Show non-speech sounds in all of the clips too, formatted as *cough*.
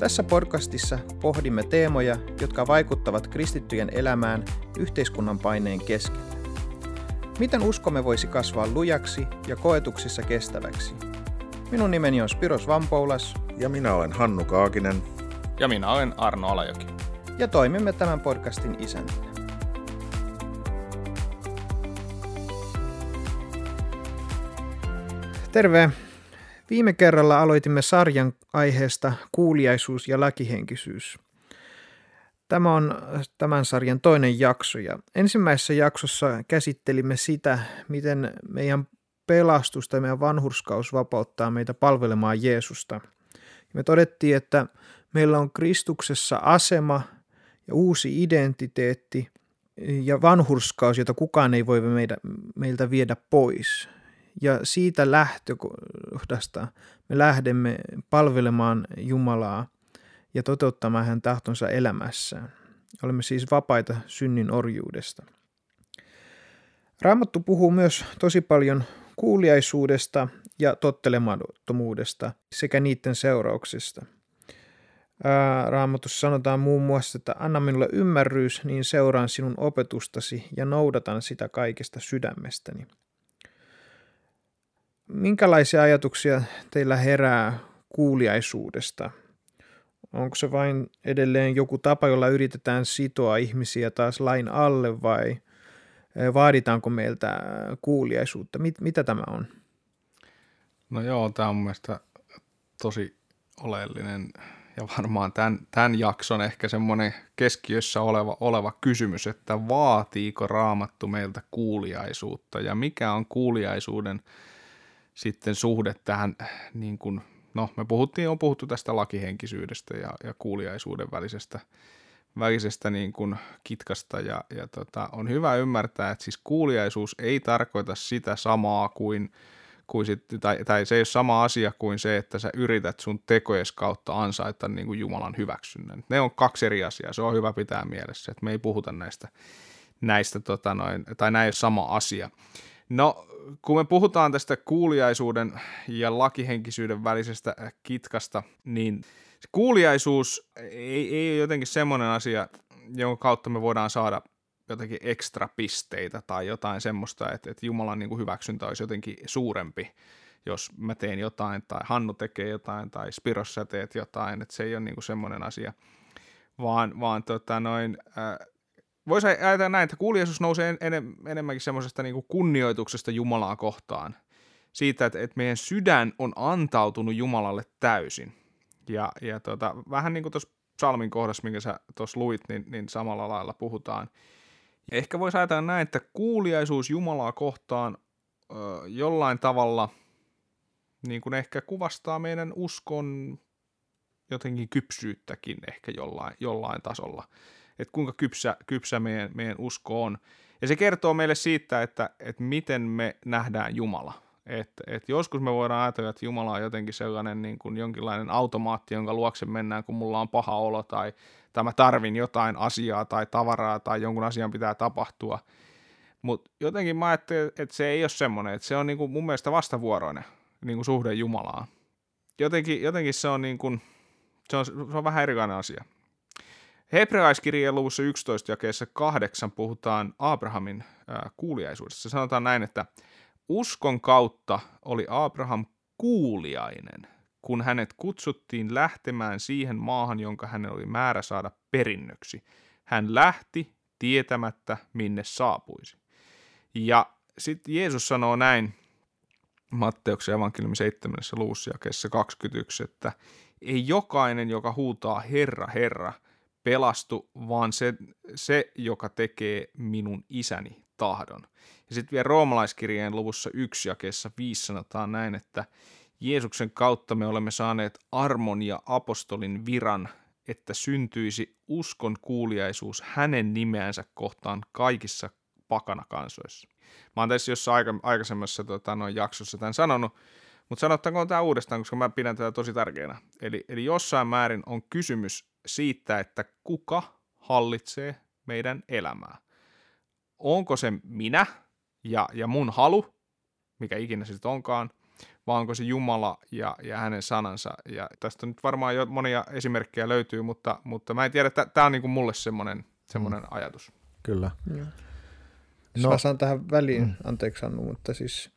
Tässä podcastissa pohdimme teemoja, jotka vaikuttavat kristittyjen elämään yhteiskunnan paineen keskellä. Miten uskomme voisi kasvaa lujaksi ja koetuksissa kestäväksi? Minun nimeni on Spiros Vampoulas. Ja minä olen Hannu Kaakinen. Ja minä olen Arno Alajoki. Ja toimimme tämän podcastin isäntinä. Terve! Viime kerralla aloitimme sarjan aiheesta kuuliaisuus ja lakihenkisyys. Tämä on tämän sarjan toinen jakso ja ensimmäisessä jaksossa käsittelimme sitä, miten meidän pelastusta ja meidän vanhurskaus vapauttaa meitä palvelemaan Jeesusta. Me todettiin, että meillä on Kristuksessa asema ja uusi identiteetti ja vanhurskaus, jota kukaan ei voi meiltä viedä pois ja siitä lähtökohdasta me lähdemme palvelemaan Jumalaa ja toteuttamaan hän tahtonsa elämässään. Olemme siis vapaita synnin orjuudesta. Raamattu puhuu myös tosi paljon kuuliaisuudesta ja tottelemattomuudesta sekä niiden seurauksista. Raamatussa sanotaan muun muassa, että anna minulle ymmärrys, niin seuraan sinun opetustasi ja noudatan sitä kaikesta sydämestäni. Minkälaisia ajatuksia teillä herää kuuliaisuudesta? Onko se vain edelleen joku tapa, jolla yritetään sitoa ihmisiä taas lain alle vai eh, vaaditaanko meiltä kuuliaisuutta? Mit, mitä tämä on? No joo, tämä on mielestäni tosi oleellinen ja varmaan tämän, tämän jakson ehkä semmoinen keskiössä oleva, oleva kysymys, että vaatiiko raamattu meiltä kuuliaisuutta ja mikä on kuuliaisuuden – sitten suhde tähän, niin kuin, no me puhuttiin, on puhuttu tästä lakihenkisyydestä ja, ja kuuliaisuuden välisestä, välisestä niin kuin kitkasta ja, ja tota, on hyvä ymmärtää, että siis kuuliaisuus ei tarkoita sitä samaa kuin, kuin sit, tai, tai se ei ole sama asia kuin se, että sä yrität sun tekojes kautta ansaita niin kuin Jumalan hyväksynnän. Ne on kaksi eri asiaa, se on hyvä pitää mielessä, että me ei puhuta näistä, näistä tota noin, tai näin sama asia. No kun me puhutaan tästä kuuliaisuuden ja lakihenkisyyden välisestä kitkasta, niin kuuliaisuus ei, ei ole jotenkin semmoinen asia, jonka kautta me voidaan saada jotenkin ekstra pisteitä tai jotain semmoista, että, että Jumalan niin kuin hyväksyntä olisi jotenkin suurempi, jos mä teen jotain tai Hannu tekee jotain tai Spiros sä teet jotain, että se ei ole niin kuin semmoinen asia, vaan, vaan tota noin, äh, voisi ajatella näin, että kuuliaisuus nousee en, enemmänkin semmoisesta niin kunnioituksesta Jumalaa kohtaan. Siitä, että, että meidän sydän on antautunut Jumalalle täysin. Ja, ja tota, vähän niin kuin tuossa psalmin kohdassa, minkä sä tuossa luit, niin, niin samalla lailla puhutaan. Ehkä voisi ajatella näin, että kuuliaisuus Jumalaa kohtaan ö, jollain tavalla niin kuin ehkä kuvastaa meidän uskon jotenkin kypsyyttäkin ehkä jollain, jollain tasolla että kuinka kypsä, kypsä meidän, meidän usko on. Ja se kertoo meille siitä, että, että miten me nähdään Jumala. Et, et joskus me voidaan ajatella, että Jumala on jotenkin sellainen niin kuin jonkinlainen automaatti, jonka luokse mennään, kun mulla on paha olo tai, tai mä tarvin jotain asiaa tai tavaraa tai jonkun asian pitää tapahtua. Mutta jotenkin mä ajattelen, että se ei ole semmoinen, että se on niin kuin mun mielestä vastavuoroinen niin kuin suhde Jumalaan. Jotenkin, jotenkin se on, niin kuin, se on, se on vähän erikoinen asia. Hebreaiskirjeen luvussa 11 jakeessa 8 puhutaan Abrahamin kuuliaisuudesta. Sanotaan näin, että uskon kautta oli Abraham kuuliainen, kun hänet kutsuttiin lähtemään siihen maahan, jonka hänen oli määrä saada perinnöksi. Hän lähti tietämättä, minne saapuisi. Ja sitten Jeesus sanoo näin Matteuksen evankeliumin 7. luvussa jakeessa 21, että ei jokainen, joka huutaa Herra, Herra – pelastu, vaan se, se, joka tekee minun isäni tahdon. Ja sitten vielä roomalaiskirjeen luvussa 1 jakeessa 5 sanotaan näin, että Jeesuksen kautta me olemme saaneet armon ja apostolin viran, että syntyisi uskon kuuliaisuus hänen nimeänsä kohtaan kaikissa pakana kansoissa. Mä oon tässä jossain aika, aikaisemmassa tota, noin jaksossa tämän sanonut, mutta sanottakoon tämä uudestaan, koska mä pidän tätä tosi tärkeänä. Eli, eli jossain määrin on kysymys siitä, että kuka hallitsee meidän elämää. Onko se minä ja, ja mun halu, mikä ikinä se sitten onkaan, vai onko se Jumala ja, ja hänen sanansa. Ja tästä nyt varmaan jo monia esimerkkejä löytyy, mutta, mutta mä en tiedä, että tämä on niin kuin mulle semmoinen, semmoinen mm. ajatus. Kyllä. Joo. No. Mä saan tähän väliin, mm. anteeksi Annu, mutta siis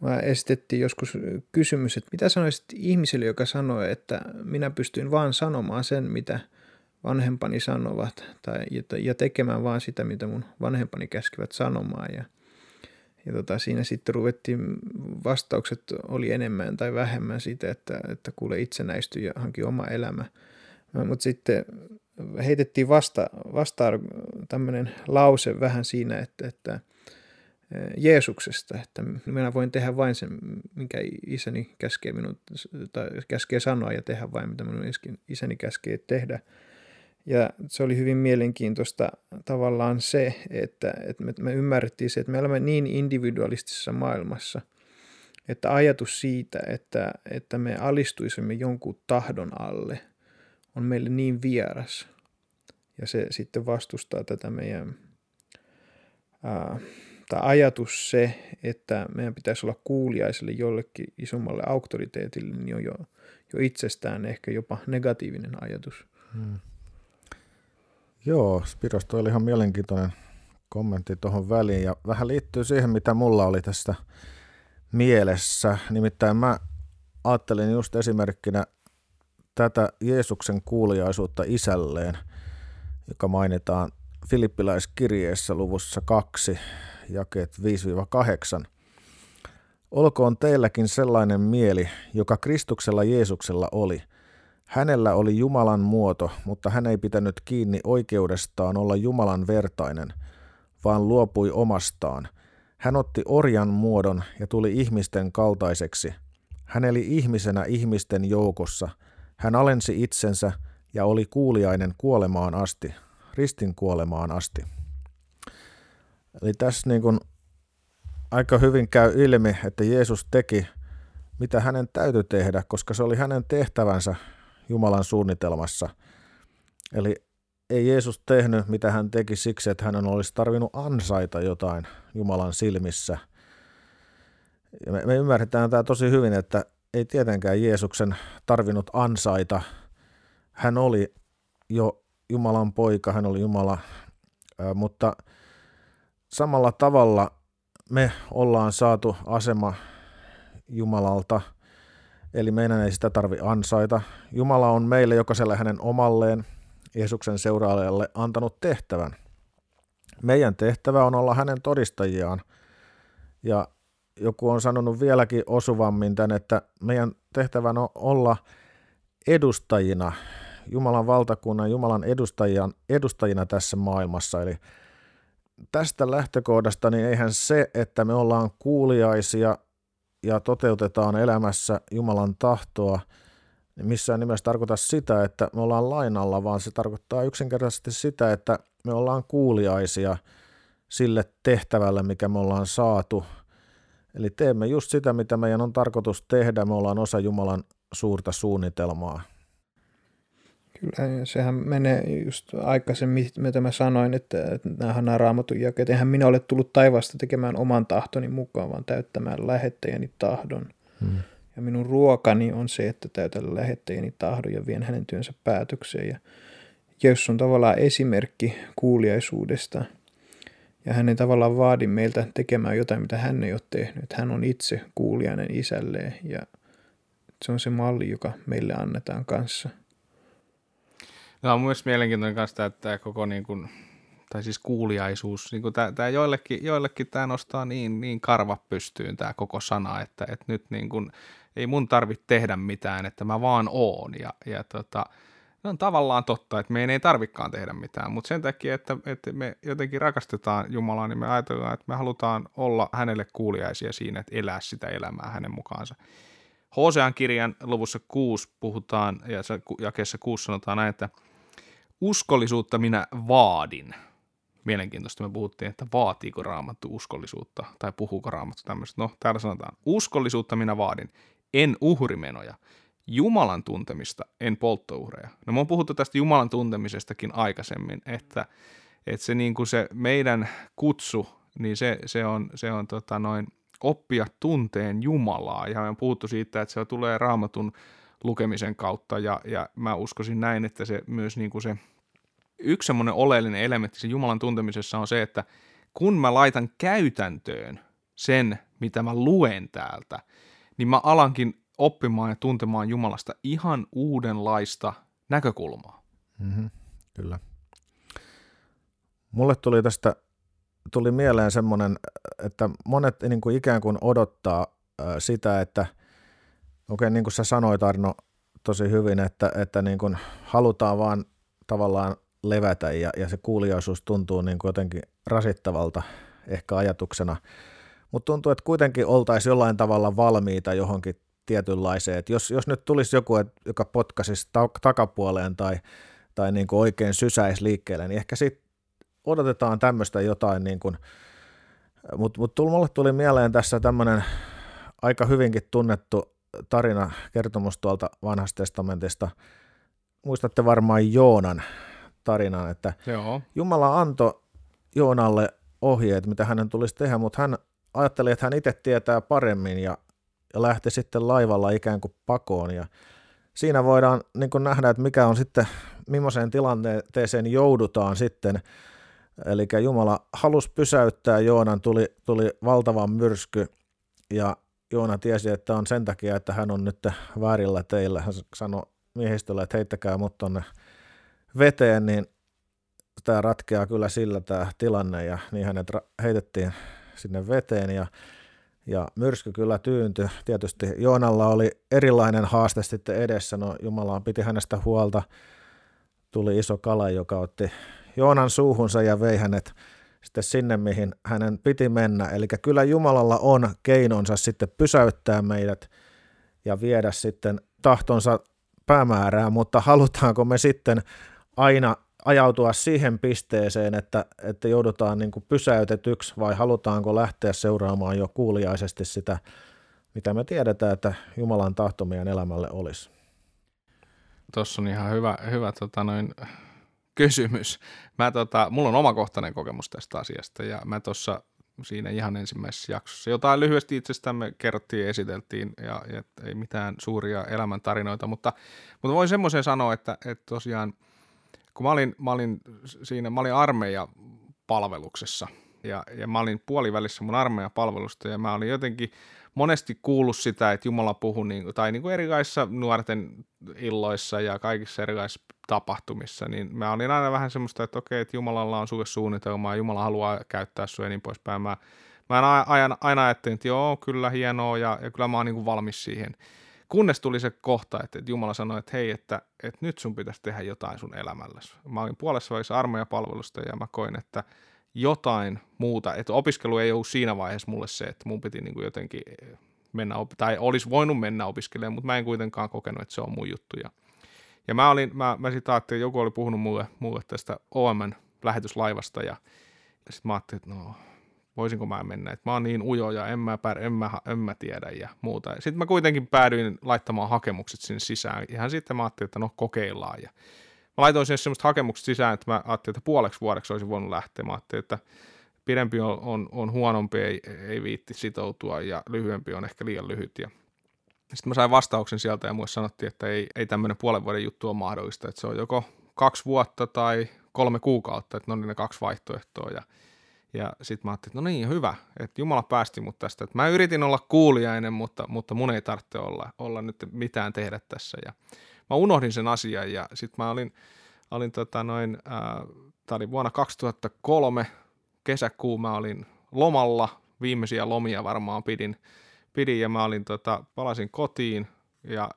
mä esitettiin joskus kysymys, että mitä sanoisit ihmiselle, joka sanoo, että minä pystyn vaan sanomaan sen, mitä vanhempani sanovat, tai, ja tekemään vaan sitä, mitä mun vanhempani käskivät sanomaan. Ja, ja tota, siinä sitten ruvettiin, vastaukset oli enemmän tai vähemmän siitä, että, että kuule itsenäistyi ja hanki oma elämä. Mutta sitten heitettiin vasta, vasta tämmöinen lause vähän siinä, että, että Jeesuksesta, että minä voin tehdä vain sen, minkä isäni käskee minun, tai käskee sanoa ja tehdä vain, mitä minun isäni käskee tehdä. Ja se oli hyvin mielenkiintoista tavallaan se, että, että me, me ymmärrettiin se, että me olemme niin individualistisessa maailmassa, että ajatus siitä, että, että me alistuisimme jonkun tahdon alle, on meille niin vieras. Ja se sitten vastustaa tätä meidän, ää, tai ajatus se, että meidän pitäisi olla kuuliaiselle jollekin isommalle auktoriteetille, niin on jo, jo itsestään ehkä jopa negatiivinen ajatus. Hmm. Joo, Spirosta oli ihan mielenkiintoinen kommentti tuohon väliin ja vähän liittyy siihen, mitä mulla oli tästä mielessä. Nimittäin mä ajattelin just esimerkkinä tätä Jeesuksen kuuliaisuutta isälleen, joka mainitaan Filippiläiskirjeessä luvussa 2, jakeet 5-8. Olkoon teilläkin sellainen mieli, joka Kristuksella Jeesuksella oli – Hänellä oli Jumalan muoto, mutta hän ei pitänyt kiinni oikeudestaan olla Jumalan vertainen, vaan luopui omastaan. Hän otti orjan muodon ja tuli ihmisten kaltaiseksi. Hän eli ihmisenä ihmisten joukossa. Hän alensi itsensä ja oli kuuliainen kuolemaan asti, ristin kuolemaan asti. Eli tässä niin kuin aika hyvin käy ilmi, että Jeesus teki, mitä hänen täytyi tehdä, koska se oli hänen tehtävänsä Jumalan suunnitelmassa. Eli ei Jeesus tehnyt, mitä hän teki siksi, että hän olisi tarvinnut ansaita jotain Jumalan silmissä. Ja me, me ymmärretään tämä tosi hyvin, että ei tietenkään Jeesuksen tarvinnut ansaita. Hän oli jo Jumalan poika, hän oli Jumala, mutta samalla tavalla me ollaan saatu asema Jumalalta – Eli meidän ei sitä tarvi ansaita. Jumala on meille jokaiselle hänen omalleen, Jeesuksen seuraajalle, antanut tehtävän. Meidän tehtävä on olla hänen todistajiaan. Ja joku on sanonut vieläkin osuvammin tämän, että meidän tehtävän on olla edustajina, Jumalan valtakunnan, Jumalan edustajina, edustajina tässä maailmassa. Eli tästä lähtökohdasta, niin eihän se, että me ollaan kuuliaisia ja toteutetaan elämässä Jumalan tahtoa, niin missään nimessä tarkoita sitä, että me ollaan lainalla, vaan se tarkoittaa yksinkertaisesti sitä, että me ollaan kuuliaisia sille tehtävälle, mikä me ollaan saatu. Eli teemme just sitä, mitä meidän on tarkoitus tehdä. Me ollaan osa Jumalan suurta suunnitelmaa. Kyllä, sehän menee just aikaisemmin, mitä mä sanoin, että, että nämä raamatun jakeet. Eihän minä ole tullut taivaasta tekemään oman tahtoni mukaan, vaan täyttämään lähettäjäni tahdon. Hmm. Ja minun ruokani on se, että täytän lähettäjäni tahdon ja vien hänen työnsä päätökseen. Ja Jeesus on tavallaan esimerkki kuuliaisuudesta. Ja hän ei tavallaan vaadi meiltä tekemään jotain, mitä hän ei ole tehnyt. Hän on itse kuulijainen isälleen ja se on se malli, joka meille annetaan kanssa. Tämä on myös mielenkiintoinen kanssa että tämä koko niin kuin, tai siis kuuliaisuus, niin kuin tämä, tämä joillekin, joillekin tämä nostaa niin, niin karva pystyyn tämä koko sana, että, että nyt niin kuin, ei mun tarvitse tehdä mitään, että mä vaan oon ja, ja tota, ne on tavallaan totta, että meidän ei tarvikaan tehdä mitään, mutta sen takia, että, että me jotenkin rakastetaan Jumalaa, niin me ajatellaan, että me halutaan olla hänelle kuuliaisia siinä, että elää sitä elämää hänen mukaansa. Hosean kirjan luvussa 6 puhutaan, ja jakeessa 6 sanotaan näin, että uskollisuutta minä vaadin. Mielenkiintoista me puhuttiin, että vaatiiko raamattu uskollisuutta, tai puhuuko raamattu tämmöistä. No, täällä sanotaan, uskollisuutta minä vaadin, en uhrimenoja. Jumalan tuntemista, en polttouhreja. No me on puhuttu tästä Jumalan tuntemisestakin aikaisemmin, että, että se, niin kuin se meidän kutsu, niin se, se on, se on tota noin, oppia tunteen Jumalaa. Ja me on puhuttu siitä, että se tulee raamatun lukemisen kautta, ja, ja mä uskoisin näin, että se myös niin kuin se yksi semmoinen oleellinen elementti sen Jumalan tuntemisessa on se, että kun mä laitan käytäntöön sen, mitä mä luen täältä, niin mä alankin oppimaan ja tuntemaan Jumalasta ihan uudenlaista näkökulmaa. Mm-hmm, kyllä. Mulle tuli tästä tuli mieleen semmoinen, että monet niin kuin ikään kuin odottaa sitä, että okei, niin kuin sä sanoit Arno tosi hyvin, että, että niin kuin halutaan vaan tavallaan levätä ja, ja se kuulijaisuus tuntuu niin kuin jotenkin rasittavalta ehkä ajatuksena, mutta tuntuu, että kuitenkin oltaisiin jollain tavalla valmiita johonkin tietynlaiseen. Et jos, jos nyt tulisi joku, et, joka potkaisi ta- takapuoleen tai, tai niin kuin oikein sysäisi liikkeelle, niin ehkä sitten odotetaan tämmöistä jotain, niin kuin, mutta mut mulle tuli mieleen tässä tämmöinen aika hyvinkin tunnettu tarina, kertomus tuolta vanhasta testamentista. Muistatte varmaan Joonan tarinan, että Joo. Jumala antoi Joonalle ohjeet, mitä hänen tulisi tehdä, mutta hän ajatteli, että hän itse tietää paremmin ja, ja lähti sitten laivalla ikään kuin pakoon ja siinä voidaan niin kuin nähdä, että mikä on sitten, millaiseen tilanteeseen joudutaan sitten. Eli Jumala halusi pysäyttää Joonan, tuli, tuli valtava myrsky ja Joona tiesi, että on sen takia, että hän on nyt väärillä teillä. Hän sanoi miehistölle, että heittäkää mut tonne veteen, niin tämä ratkeaa kyllä sillä tämä tilanne ja niin hänet heitettiin sinne veteen ja, ja myrsky kyllä tyyntyi. Tietysti Joonalla oli erilainen haaste sitten edessä, no Jumala piti hänestä huolta. Tuli iso kala, joka otti Joonan suuhunsa ja vei hänet sitten sinne, mihin hänen piti mennä. Eli kyllä Jumalalla on keinonsa sitten pysäyttää meidät ja viedä sitten tahtonsa päämäärää, mutta halutaanko me sitten aina ajautua siihen pisteeseen, että, että joudutaan niin kuin pysäytetyksi vai halutaanko lähteä seuraamaan jo kuuliaisesti sitä, mitä me tiedetään, että Jumalan tahto meidän elämälle olisi? Tuossa on ihan hyvä, hyvä tota noin, kysymys. Mä, tota, mulla on omakohtainen kokemus tästä asiasta ja mä tuossa siinä ihan ensimmäisessä jaksossa. Jotain lyhyesti itsestämme kerrottiin ja esiteltiin ja, ja ei mitään suuria elämäntarinoita, mutta, mutta voin semmoisen sanoa, että, että tosiaan – kun mä olin, mä olin siinä, mä olin armeija palveluksessa ja, ja mä olin puolivälissä mun palvelusta ja mä olin jotenkin monesti kuullut sitä, että Jumala puhuu, niin, tai niin kuin erilaisissa nuorten illoissa ja kaikissa erilaisissa tapahtumissa, niin mä olin aina vähän semmoista, että okei, että Jumalalla on sulle suunnitelmaa, Jumala haluaa käyttää sua ja niin poispäin. Mä, mä aina, aina ajattelin, että joo, kyllä hienoa ja, ja kyllä mä oon niin kuin valmis siihen. Kunnes tuli se kohta, että Jumala sanoi, että hei, että, että nyt sun pitäisi tehdä jotain sun elämälläsi. Mä olin puolessa välissä armeijapalvelusta ja mä koin, että jotain muuta, että opiskelu ei ollut siinä vaiheessa mulle se, että mun piti niin kuin jotenkin mennä, tai olisi voinut mennä opiskelemaan, mutta mä en kuitenkaan kokenut, että se on mun juttu. Ja, ja mä, olin, mä, mä sitten ajattelin, joku oli puhunut mulle, mulle tästä OMn lähetyslaivasta ja, ja sitten mä ajattelin, että no voisinko mä mennä, että mä oon niin ujo ja en mä, pär, en mä, en mä tiedä ja muuta. Sitten mä kuitenkin päädyin laittamaan hakemukset sinne sisään. Ihan sitten mä ajattelin, että no kokeillaan. Ja mä laitoin sinne semmoista hakemukset sisään, että mä ajattelin, että puoleksi vuodeksi olisin voinut lähteä. Mä ajattelin, että pidempi on, on, on huonompi, ei, ei viitti sitoutua ja lyhyempi on ehkä liian lyhyt. Ja sitten mä sain vastauksen sieltä ja mulle sanottiin, että ei, ei tämmöinen puolen vuoden juttu ole mahdollista, että se on joko kaksi vuotta tai kolme kuukautta, että ne on ne kaksi vaihtoehtoa. Ja ja sitten mä ajattelin, että no niin, hyvä, että Jumala päästi mut tästä. Että mä yritin olla kuulijainen, mutta, mutta mun ei tarvitse olla, olla nyt mitään tehdä tässä. Ja mä unohdin sen asian ja sitten mä olin, olin tota noin, äh, tää oli vuonna 2003, kesäkuu mä olin lomalla, viimeisiä lomia varmaan pidin, pidin ja mä olin, tota, palasin kotiin ja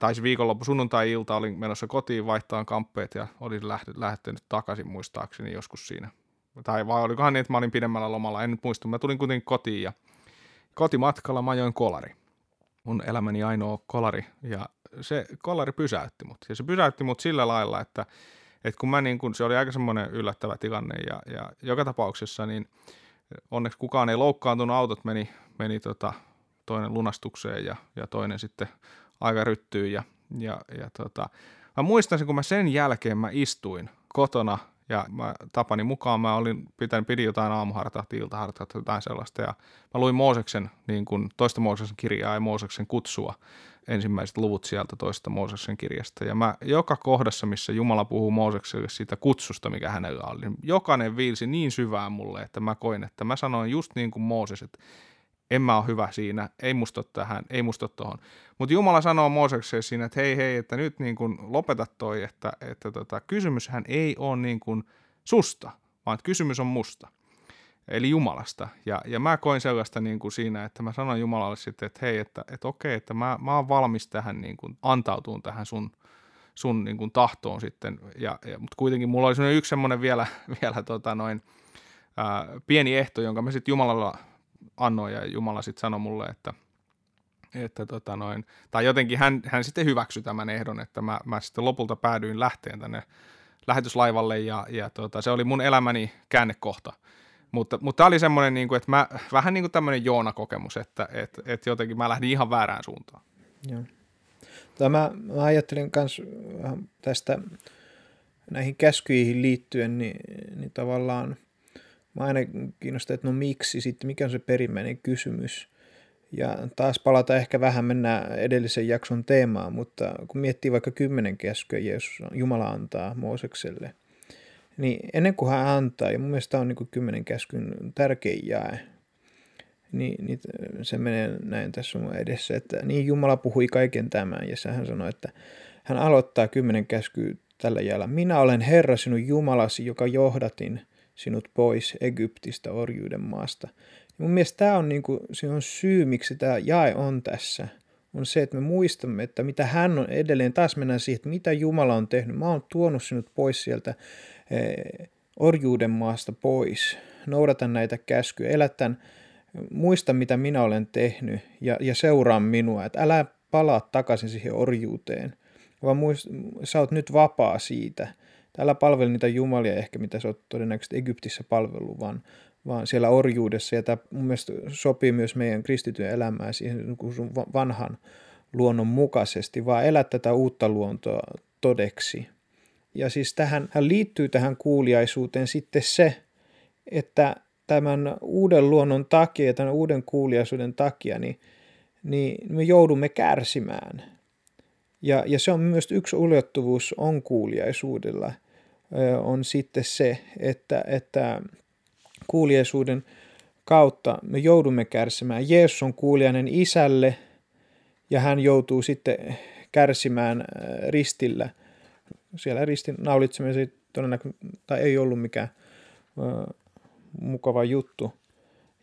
taisi viikonloppu sunnuntai-ilta, olin menossa kotiin vaihtaan kamppeet ja olin lähtenyt takaisin muistaakseni joskus siinä tai vai olikohan niin, että mä olin pidemmällä lomalla, en nyt muista. Mä tulin kuitenkin kotiin ja kotimatkalla mä ajoin kolari. mun elämäni ainoa kolari ja se kolari pysäytti mut. Ja se pysäytti mut sillä lailla, että, että kun mä niin kun, se oli aika semmoinen yllättävä tilanne ja, ja joka tapauksessa niin onneksi kukaan ei loukkaantunut, autot meni, meni tota, toinen lunastukseen ja, ja toinen sitten aika ryttyyn ja, ja, ja tota, mä muistan sen, kun mä sen jälkeen mä istuin kotona ja mä, tapani mukaan mä olin, pitänyt, pidin jotain aamuhartat, iltahartat, jotain sellaista. Ja mä luin Mooseksen, niin kuin toista Mooseksen kirjaa ja Mooseksen kutsua, ensimmäiset luvut sieltä toista Mooseksen kirjasta. Ja mä joka kohdassa, missä Jumala puhuu Moosekselle siitä kutsusta, mikä hänellä oli, niin jokainen viilsi niin syvään mulle, että mä koin, että mä sanoin just niin kuin Mooses, että en mä ole hyvä siinä, ei musta tähän, ei musta tohon. Mutta Jumala sanoo Moosekselle siinä, että hei hei, että nyt niin kuin lopeta toi, että, että tota, kysymyshän ei ole niin kuin susta, vaan että kysymys on musta. Eli Jumalasta. Ja, ja mä koin sellaista niin kuin siinä, että mä sanoin Jumalalle sitten, että hei, että, että okei, että mä, mä oon valmis tähän niin kuin antautuun tähän sun, sun niin kuin tahtoon sitten. Ja, ja, mutta kuitenkin mulla oli yksi semmoinen vielä, *laughs* vielä tota noin, ää, pieni ehto, jonka mä sitten Jumalalla annoin ja Jumala sitten sanoi mulle, että, että tota noin, tai jotenkin hän, hän sitten hyväksyi tämän ehdon, että mä, mä sitten lopulta päädyin lähteen tänne lähetyslaivalle ja, ja tota, se oli mun elämäni käännekohta. Mutta, mutta tämä oli semmoinen, niin kuin, että mä, vähän niin kuin tämmöinen Joona-kokemus, että, että, että jotenkin mä lähdin ihan väärään suuntaan. Joo. Tämä, mä ajattelin myös tästä näihin käskyihin liittyen, niin, niin tavallaan – Mä aina kiinnostaa, että no miksi sitten, mikä on se perimmäinen kysymys. Ja taas palata ehkä vähän mennään edellisen jakson teemaan, mutta kun miettii vaikka kymmenen käskyä, Jeesus, Jumala antaa Moosekselle, niin ennen kuin hän antaa, ja mun mielestä on niin kymmenen käskyn tärkein jae, niin, niin se menee näin tässä mun edessä, että niin Jumala puhui kaiken tämän, ja hän sanoi, että hän aloittaa kymmenen käskyä tällä jäällä. Minä olen Herra sinun Jumalasi, joka johdatin sinut pois Egyptistä orjuuden maasta. Ja mun mielestä tämä on, niin kuin, se on syy, miksi tämä jae on tässä. On se, että me muistamme, että mitä hän on edelleen, taas mennään siihen, että mitä Jumala on tehnyt. Mä oon tuonut sinut pois sieltä eh, orjuuden maasta pois. Noudata näitä käskyjä, elä tämän, muista mitä minä olen tehnyt ja, ja seuraa minua. Että älä palaa takaisin siihen orjuuteen, vaan muist, sä oot nyt vapaa siitä – täällä palveli niitä jumalia ehkä, mitä sä oot todennäköisesti Egyptissä palvellut, vaan, vaan siellä orjuudessa. Ja tämä mun mielestä sopii myös meidän kristityn elämään siihen niin sun vanhan luonnon mukaisesti, vaan elää tätä uutta luontoa todeksi. Ja siis tähän hän liittyy tähän kuuliaisuuteen sitten se, että tämän uuden luonnon takia ja tämän uuden kuuliaisuuden takia, niin, niin me joudumme kärsimään. Ja, ja se on myös yksi ulottuvuus on kuuliaisuudella, on sitten se, että, että kuuliaisuuden kautta me joudumme kärsimään. Jeesus on kuulijainen isälle ja hän joutuu sitten kärsimään ristillä. Siellä ristin naulitseminen tai ei ollut mikään mukava juttu.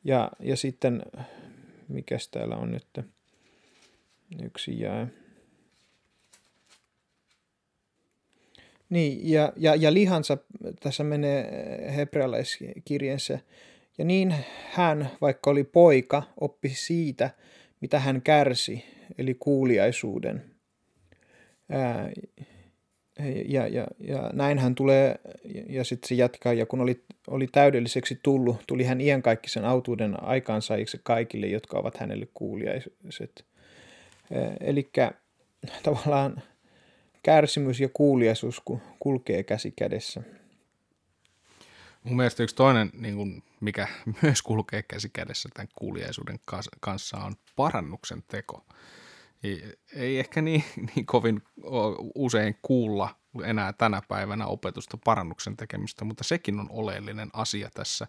Ja, ja sitten, mikä täällä on nyt, yksi jää. Niin, ja, ja, ja lihansa tässä menee hebrealaiskirjeensä. Ja niin hän, vaikka oli poika, oppi siitä, mitä hän kärsi, eli kuuliaisuuden. Ää, ja, ja, ja näin hän tulee, ja sitten se jatkaa, ja kun oli, oli täydelliseksi tullut, tuli hän iankaikkisen autuuden aikaansaajiksi kaikille, jotka ovat hänelle kuuliaiset. Eli tavallaan kärsimys ja kuuliaisuus kulkee käsi kädessä. Mun mielestä yksi toinen, niin kuin, mikä *laughs* myös kulkee käsi kädessä tämän kuuliaisuuden kanssa, on parannuksen teko. Ei, ei ehkä niin, *laughs* niin kovin usein kuulla enää tänä päivänä opetusta parannuksen tekemistä, mutta sekin on oleellinen asia tässä.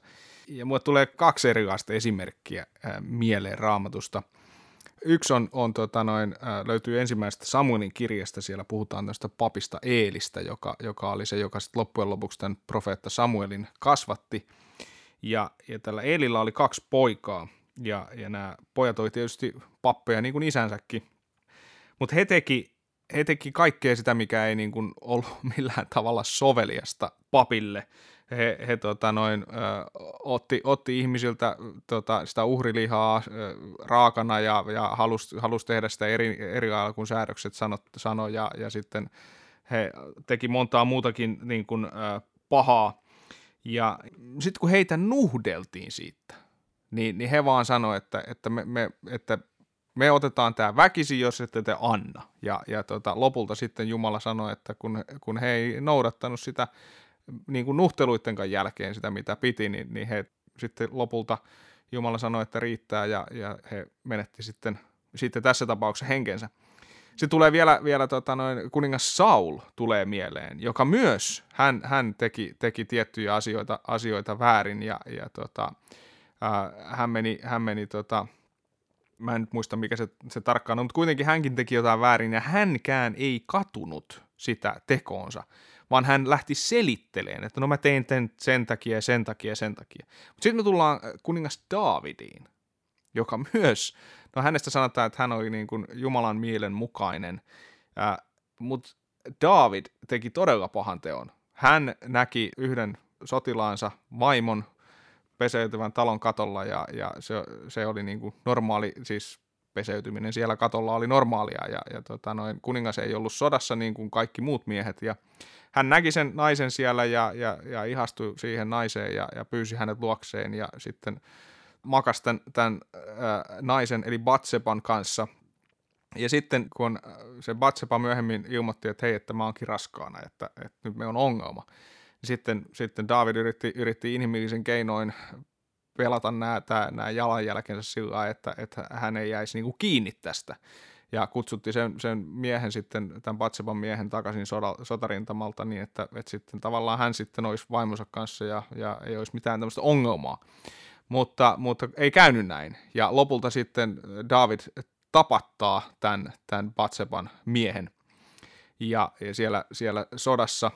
Ja mulle tulee kaksi erilaista esimerkkiä mieleen raamatusta – Yksi on, on tota noin, löytyy ensimmäisestä Samuelin kirjasta, siellä puhutaan tästä papista Eelistä, joka, joka oli se, joka sitten loppujen lopuksi tämän profeetta Samuelin kasvatti. Ja, ja tällä Eelillä oli kaksi poikaa, ja, ja nämä pojat oli tietysti pappeja niin kuin isänsäkin, mutta he teki, he teki kaikkea sitä, mikä ei niin kuin ollut *laughs* millään tavalla soveliasta papille. He, he tota noin, ö, otti, otti ihmisiltä tota, sitä uhrilihaa ö, raakana ja, ja halusi halus tehdä sitä eri, eri lailla kuin säädökset sanoi sano, ja, ja sitten he teki montaa muutakin niin kuin, ö, pahaa. Ja sitten kun heitä nuhdeltiin siitä, niin, niin he vaan sanoi, että, että, me, me, että me otetaan tämä väkisi, jos ette te anna. Ja, ja tota, lopulta sitten Jumala sanoi, että kun, kun he ei noudattanut sitä niin kuin nuhteluiden jälkeen sitä, mitä piti, niin, niin he sitten lopulta Jumala sanoi, että riittää ja, ja he menetti sitten, sitten tässä tapauksessa henkensä. Sitten tulee vielä, vielä tota noin, kuningas Saul tulee mieleen, joka myös, hän, hän teki, teki tiettyjä asioita, asioita väärin ja, ja tota, äh, hän meni, hän meni tota, mä en nyt muista mikä se, se tarkkaan on, mutta kuitenkin hänkin teki jotain väärin ja hänkään ei katunut sitä tekoonsa, vaan hän lähti selittelemään, että no mä tein ten, sen takia ja sen takia ja sen takia. Mutta sitten me tullaan äh, kuningas Daavidiin, joka *laughs* myös, no hänestä sanotaan, että hän oli niin kuin Jumalan mielen mukainen, äh, mutta David teki todella pahan teon. Hän näki yhden sotilaansa vaimon peseytyvän talon katolla ja, ja se, se oli niin kuin normaali, siis peseytyminen siellä katolla oli normaalia ja, ja tota, noin, kuningas ei ollut sodassa niin kuin kaikki muut miehet ja hän näki sen naisen siellä ja, ja, ja ihastui siihen naiseen ja, ja pyysi hänet luokseen ja sitten makasi tämän, tämän äh, naisen eli Batsepan kanssa. Ja sitten kun se Batsepa myöhemmin ilmoitti, että hei, että mä oonkin raskaana, että, että nyt me on ongelma, sitten, sitten David yritti, yritti inhimillisen keinoin pelata nämä, nämä jalanjälkensä sillä että, että hän ei jäisi niin kuin kiinni tästä. Ja kutsutti sen, sen miehen sitten, tämän Batseban miehen takaisin soda, sotarintamalta niin, että, että sitten tavallaan hän sitten olisi vaimonsa kanssa ja, ja ei olisi mitään tämmöistä ongelmaa. Mutta, mutta ei käynyt näin. Ja lopulta sitten David tapattaa tämän, tämän Batseban miehen. Ja, ja siellä, siellä sodassa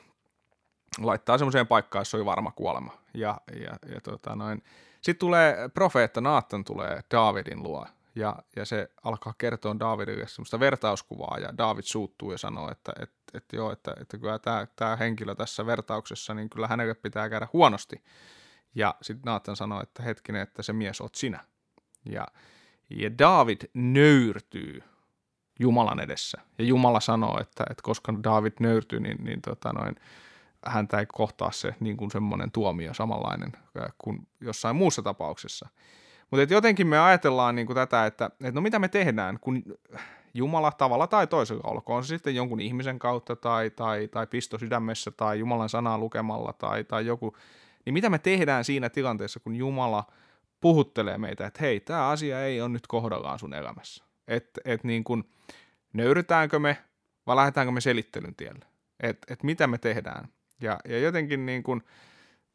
laittaa semmoiseen paikkaan, jossa oli varma kuolema. Ja, ja, ja tota noin. Sitten tulee profeetta Naatan tulee Davidin luo ja, ja se alkaa kertoa Davidille semmoista vertauskuvaa ja David suuttuu ja sanoo, että, että, että joo, että, että kyllä tämä, tämä henkilö tässä vertauksessa, niin kyllä hänelle pitää käydä huonosti. Ja sitten Naatan sanoo, että hetkinen, että se mies oot sinä. Ja, ja David nöyrtyy Jumalan edessä. Ja Jumala sanoo, että, että koska David nöyrtyy, niin, niin tota noin, häntä ei kohtaa se niin kuin semmoinen tuomio samanlainen kuin jossain muussa tapauksessa. Mutta jotenkin me ajatellaan niin kuin tätä, että, että no mitä me tehdään, kun Jumala tavalla tai toisella, olkoon se sitten jonkun ihmisen kautta tai, tai, tai pisto sydämessä tai Jumalan sanaa lukemalla tai, tai joku, niin mitä me tehdään siinä tilanteessa, kun Jumala puhuttelee meitä, että hei, tämä asia ei ole nyt kohdallaan sun elämässä. Että et niin kuin, nöyrytäänkö me vai lähdetäänkö me selittelyn tielle? Että et mitä me tehdään. Ja, ja jotenkin niin kuin,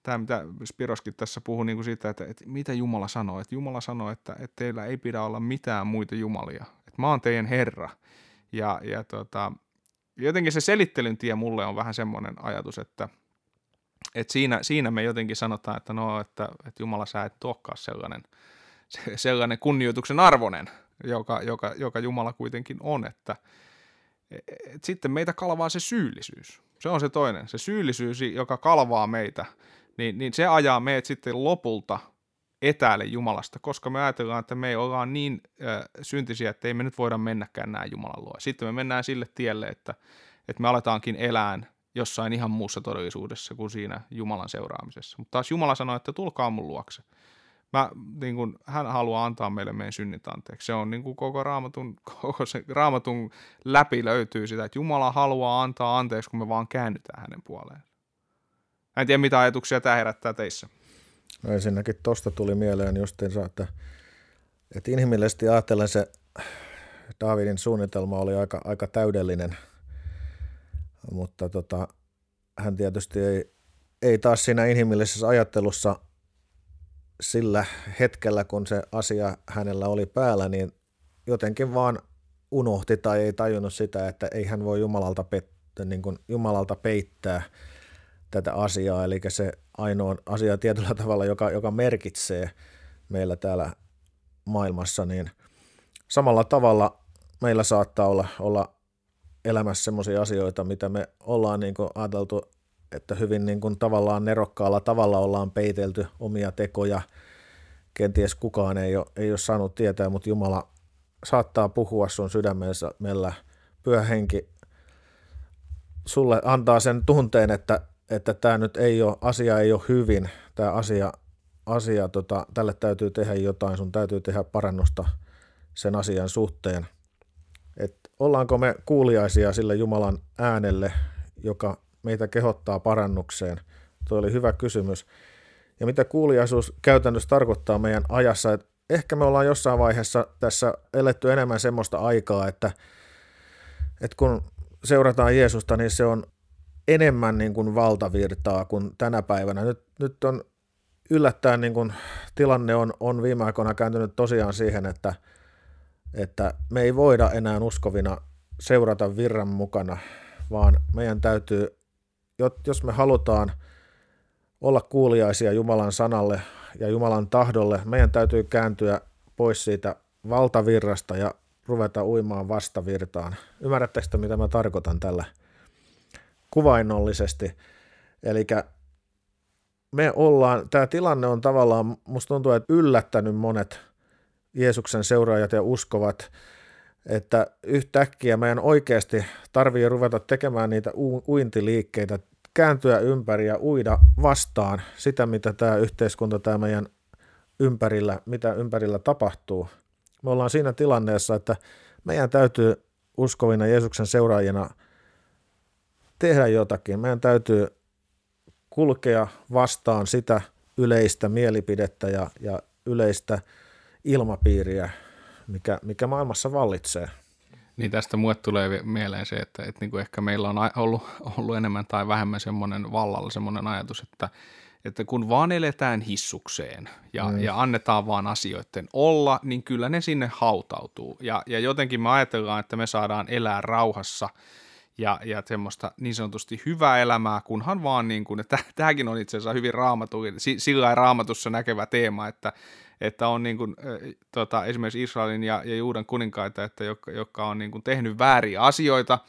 tämä, mitä Spiroskin tässä puhui niin kuin siitä, että, että mitä Jumala sanoo. Että Jumala sanoo, että, että teillä ei pidä olla mitään muita jumalia. Että mä oon teidän Herra. Ja, ja tota, jotenkin se selittelyn tie mulle on vähän semmoinen ajatus, että, että siinä, siinä me jotenkin sanotaan, että no, että, että Jumala sä et olekaan sellainen, sellainen kunnioituksen arvoinen, joka, joka, joka Jumala kuitenkin on, että, että sitten meitä kalvaa se syyllisyys. Se on se toinen. Se syyllisyys, joka kalvaa meitä, niin, niin se ajaa meidät sitten lopulta etäälle Jumalasta, koska me ajatellaan, että me ollaan niin äh, syntisiä, että ei me nyt voida mennäkään näin Jumalan luo. Sitten me mennään sille tielle, että, että me aletaankin elään jossain ihan muussa todellisuudessa kuin siinä Jumalan seuraamisessa. Mutta taas Jumala sanoi, että tulkaa mun luokse mä, niin kuin, hän haluaa antaa meille meidän synnit anteeksi. Se on niin kuin koko, raamatun, *laughs* koko se raamatun läpi löytyy sitä, että Jumala haluaa antaa anteeksi, kun me vaan käännytään hänen puoleen. En tiedä, mitä ajatuksia tämä herättää teissä. No ensinnäkin tuosta tuli mieleen justiinsa, että, että inhimillisesti ajatellen se Davidin suunnitelma oli aika, aika täydellinen, mutta tota, hän tietysti ei, ei taas siinä inhimillisessä ajattelussa sillä hetkellä, kun se asia hänellä oli päällä, niin jotenkin vaan unohti tai ei tajunnut sitä, että ei hän voi Jumalalta, pet- niin kuin Jumalalta peittää tätä asiaa, eli se ainoa asia tietyllä *laughs* tavalla, joka, joka merkitsee meillä täällä maailmassa, niin samalla tavalla meillä saattaa olla, olla elämässä sellaisia asioita, mitä me ollaan niin kuin ajateltu että hyvin niin kuin tavallaan nerokkaalla tavalla ollaan peitelty omia tekoja. Kenties kukaan ei ole, ei ole saanut tietää, mutta Jumala saattaa puhua sun sydämessä meillä. Pyhä henki sulle antaa sen tunteen, että, että tämä nyt ei ole, asia ei ole hyvin, tämä asia, asia tota, tälle täytyy tehdä jotain, sun täytyy tehdä parannusta sen asian suhteen. Et ollaanko me kuuliaisia sille Jumalan äänelle, joka meitä kehottaa parannukseen? Tuo oli hyvä kysymys. Ja mitä kuuliaisuus käytännössä tarkoittaa meidän ajassa, että ehkä me ollaan jossain vaiheessa tässä eletty enemmän semmoista aikaa, että, että kun seurataan Jeesusta, niin se on enemmän niin kuin valtavirtaa kuin tänä päivänä. Nyt, nyt on yllättäen niin kuin tilanne on, on viime aikoina kääntynyt tosiaan siihen, että, että me ei voida enää uskovina seurata virran mukana, vaan meidän täytyy, jos me halutaan olla kuuliaisia Jumalan sanalle ja Jumalan tahdolle, meidän täytyy kääntyä pois siitä valtavirrasta ja ruveta uimaan vastavirtaan. Ymmärrättekö mitä mä tarkoitan tällä kuvainnollisesti? Eli me ollaan, tämä tilanne on tavallaan, musta tuntuu, että yllättänyt monet Jeesuksen seuraajat ja uskovat, että yhtäkkiä meidän oikeasti tarvii ruveta tekemään niitä uintiliikkeitä, kääntyä ympäri ja uida vastaan sitä, mitä tämä yhteiskunta, tämä meidän ympärillä, mitä ympärillä tapahtuu. Me ollaan siinä tilanteessa, että meidän täytyy uskovina Jeesuksen seuraajina tehdä jotakin. Meidän täytyy kulkea vastaan sitä yleistä mielipidettä ja, ja yleistä ilmapiiriä, mikä, mikä maailmassa vallitsee. Niin tästä mulle tulee mieleen se, että, että niin kuin ehkä meillä on ollut, ollut enemmän tai vähemmän semmoinen vallalla semmoinen ajatus, että, että kun vaan eletään hissukseen ja, mm. ja annetaan vaan asioiden olla, niin kyllä ne sinne hautautuu. Ja, ja jotenkin me ajatellaan, että me saadaan elää rauhassa ja, ja semmoista niin sanotusti hyvää elämää, kunhan vaan niin kuin, että *laughs* tämäkin on itse asiassa hyvin raamatu, sillä raamatussa näkevä teema, että, että on niin kuin, tota, esimerkiksi Israelin ja, ja Juudan kuninkaita, että jotka, jotka on niin kuin tehnyt vääriä asioita,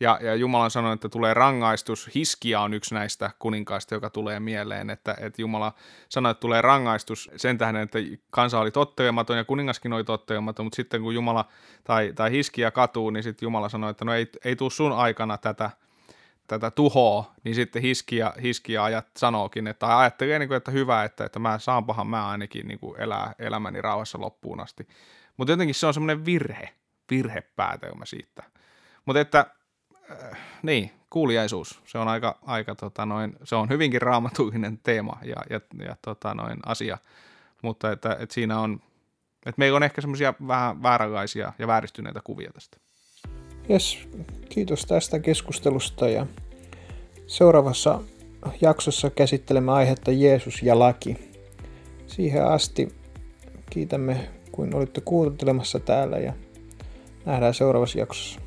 ja, ja Jumala on sanonut, että tulee rangaistus. Hiskia on yksi näistä kuninkaista, joka tulee mieleen, että, että Jumala sanoi, että tulee rangaistus sen tähden, että kansa oli tottelematon ja kuningaskin oli tottelematon, mutta sitten kun Jumala tai, tai Hiskia katuu, niin sitten Jumala sanoi, että no ei, ei tule sun aikana tätä, tätä tuhoa, niin sitten Hiskia, Hiskia ajat sanookin, että ajattelee, niin kuin, että hyvä, että, että mä saanpahan mä ainakin niin kuin elää elämäni rauhassa loppuun asti. Mutta jotenkin se on semmoinen virhe, virhepäätelmä siitä. Mutta että äh, niin, kuuliaisuus, se on aika, aika tota noin, se on hyvinkin raamatullinen teema ja, ja, ja tota noin asia, mutta että, että siinä on, että meillä on ehkä semmoisia vähän vääränlaisia ja vääristyneitä kuvia tästä. Yes, kiitos tästä keskustelusta ja seuraavassa jaksossa käsittelemme aihetta Jeesus ja laki. Siihen asti kiitämme, kun olitte kuuntelemassa täällä ja nähdään seuraavassa jaksossa.